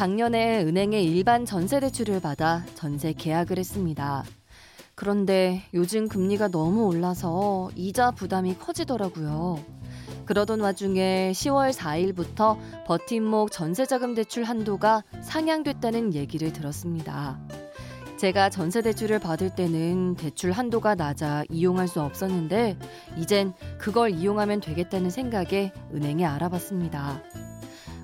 작년에 은행에 일반 전세 대출을 받아 전세 계약을 했습니다. 그런데 요즘 금리가 너무 올라서 이자 부담이 커지더라고요. 그러던 와중에 10월 4일부터 버팀목 전세자금 대출 한도가 상향됐다는 얘기를 들었습니다. 제가 전세 대출을 받을 때는 대출 한도가 낮아 이용할 수 없었는데 이젠 그걸 이용하면 되겠다는 생각에 은행에 알아봤습니다.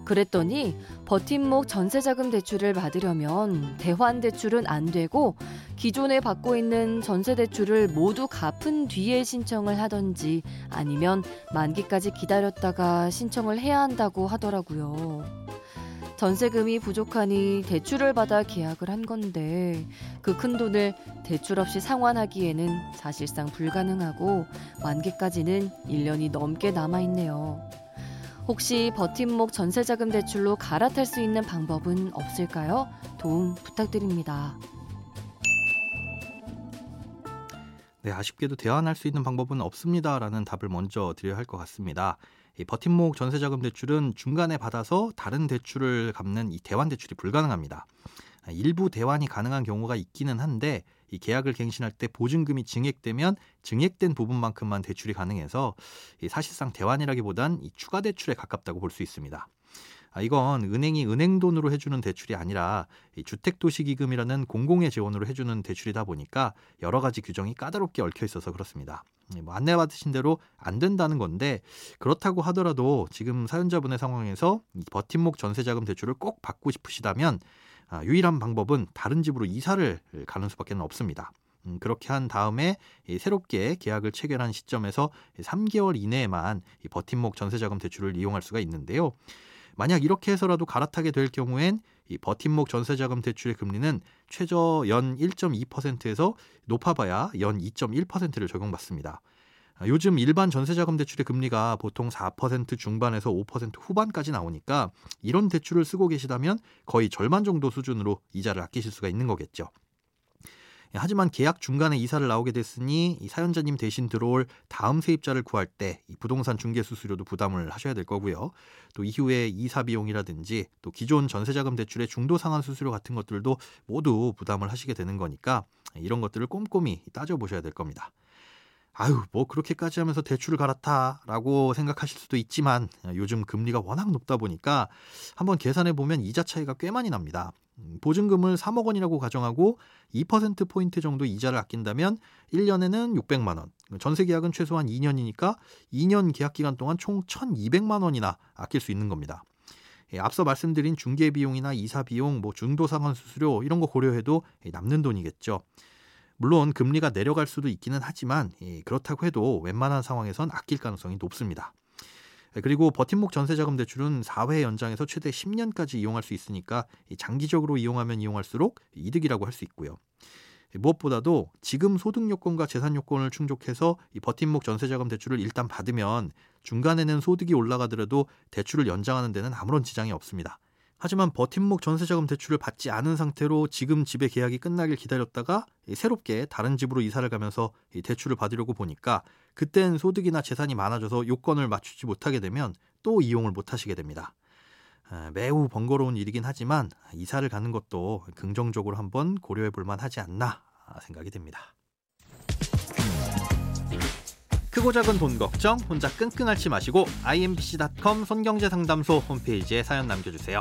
그랬더니 버팀목 전세자금 대출을 받으려면 대환 대출은 안 되고 기존에 받고 있는 전세 대출을 모두 갚은 뒤에 신청을 하던지 아니면 만기까지 기다렸다가 신청을 해야 한다고 하더라고요. 전세금이 부족하니 대출을 받아 계약을 한 건데 그 큰 돈을 대출 없이 상환하기에는 사실상 불가능하고 만기까지는 1년이 넘게 남아 있네요. 혹시 버팀목 전세자금 대출로 갈아탈 수 있는 방법은 없을까요? 도움 부탁드립니다. 네, 아쉽게도 대안할 수 있는 방법은 없습니다라는 답을 먼저 드려야 할 것 같습니다. 이 버팀목 전세자금 대출은 중간에 받아서 다른 대출을 갚는 이 대환 대출이 불가능합니다. 일부 대환이 가능한 경우가 있기는 한데 이 계약을 갱신할 때 보증금이 증액되면 증액된 부분만큼만 대출이 가능해서 사실상 대환이라기보단 이 추가 대출에 가깝다고 볼 수 있습니다. 아, 이건 은행이 은행 돈으로 해주는 대출이 아니라 주택도시기금이라는 공공의 재원으로 해주는 대출이다 보니까 여러 가지 규정이 까다롭게 얽혀 있어서 그렇습니다. 뭐 안내받으신 대로 안 된다는 건데 그렇다고 하더라도 지금 사연자분의 상황에서 버팀목 전세자금 대출을 꼭 받고 싶으시다면 아, 유일한 방법은 다른 집으로 이사를 가는 수밖에 없습니다. 음, 그렇게 한 다음에 새롭게 계약을 체결한 시점에서 3개월 이내에만 버팀목 전세자금 대출을 이용할 수가 있는데요. 만약 이렇게 해서라도 갈아타게 될 경우엔 이 버팀목 전세자금 대출의 금리는 최저 연 1.2%에서 높아봐야 연 2.1%를 적용받습니다. 아, 요즘 일반 전세자금 대출의 금리가 보통 4% 중반에서 5% 후반까지 나오니까 이런 대출을 쓰고 계시다면 거의 절반 정도 수준으로 이자를 아끼실 수가 있는 거겠죠. 예, 하지만 계약 중간에 이사를 나오게 됐으니 이 사연자님 대신 들어올 다음 세입자를 구할 때이 부동산 중개 수수료도 부담을 하셔야 될 거고요. 또 이후에 이사 비용이라든지 또 기존 전세자금 대출의 중도 상환 수수료 같은 것들도 모두 부담을 하시게 되는 거니까 이런 것들을 꼼꼼히 따져 보셔야 될 겁니다. 아유, 뭐 그렇게까지 하면서 대출을 갈았다라고 생각하실 수도 있지만 요즘 금리가 워낙 높다 보니까 한번 계산해 보면 이자 차이가 꽤 많이 납니다. 음, 보증금을 3억 원이라고 가정하고 2%포인트 정도 이자를 아낀다면 1년에는 600만 원, 전세 계약은 최소한 2년이니까 2년 계약 기간 동안 총 1,200만 원이나 아낄 수 있는 겁니다. 예, 앞서 말씀드린 중개 비용이나 이사 비용, 뭐 중도 상환 수수료 이런 거 고려해도 남는 돈이겠죠. 물론 금리가 내려갈 수도 있기는 하지만 예, 그렇다고 해도 웬만한 상황에선 아낄 가능성이 높습니다. 예, 그리고 버팀목 전세자금 대출은 4회 연장해서 최대 10년까지 이용할 수 있으니까 장기적으로 이용하면 이용할수록 이득이라고 할 수 있고요. 예, 무엇보다도 지금 소득 요건과 재산 요건을 충족해서 이 버팀목 전세자금 대출을 일단 받으면 중간에는 소득이 올라가더라도 대출을 연장하는 데는 아무런 지장이 없습니다. 하지만 버팀목 전세자금 대출을 받지 않은 상태로 지금 집의 계약이 끝나길 기다렸다가 새롭게 다른 집으로 이사를 가면서 대출을 받으려고 보니까 그땐 소득이나 재산이 많아져서 요건을 맞추지 못하게 되면 또 이용을 못 하시게 됩니다. 매우 번거로운 일이긴 하지만 이사를 가는 것도 긍정적으로 한번 고려해 볼 만 하지 않나 생각이 됩니다. 크고 작은 돈 걱정 혼자 끙끙 앓지 마시고 imbc.com 손경제상담소 홈페이지에 사연 남겨주세요.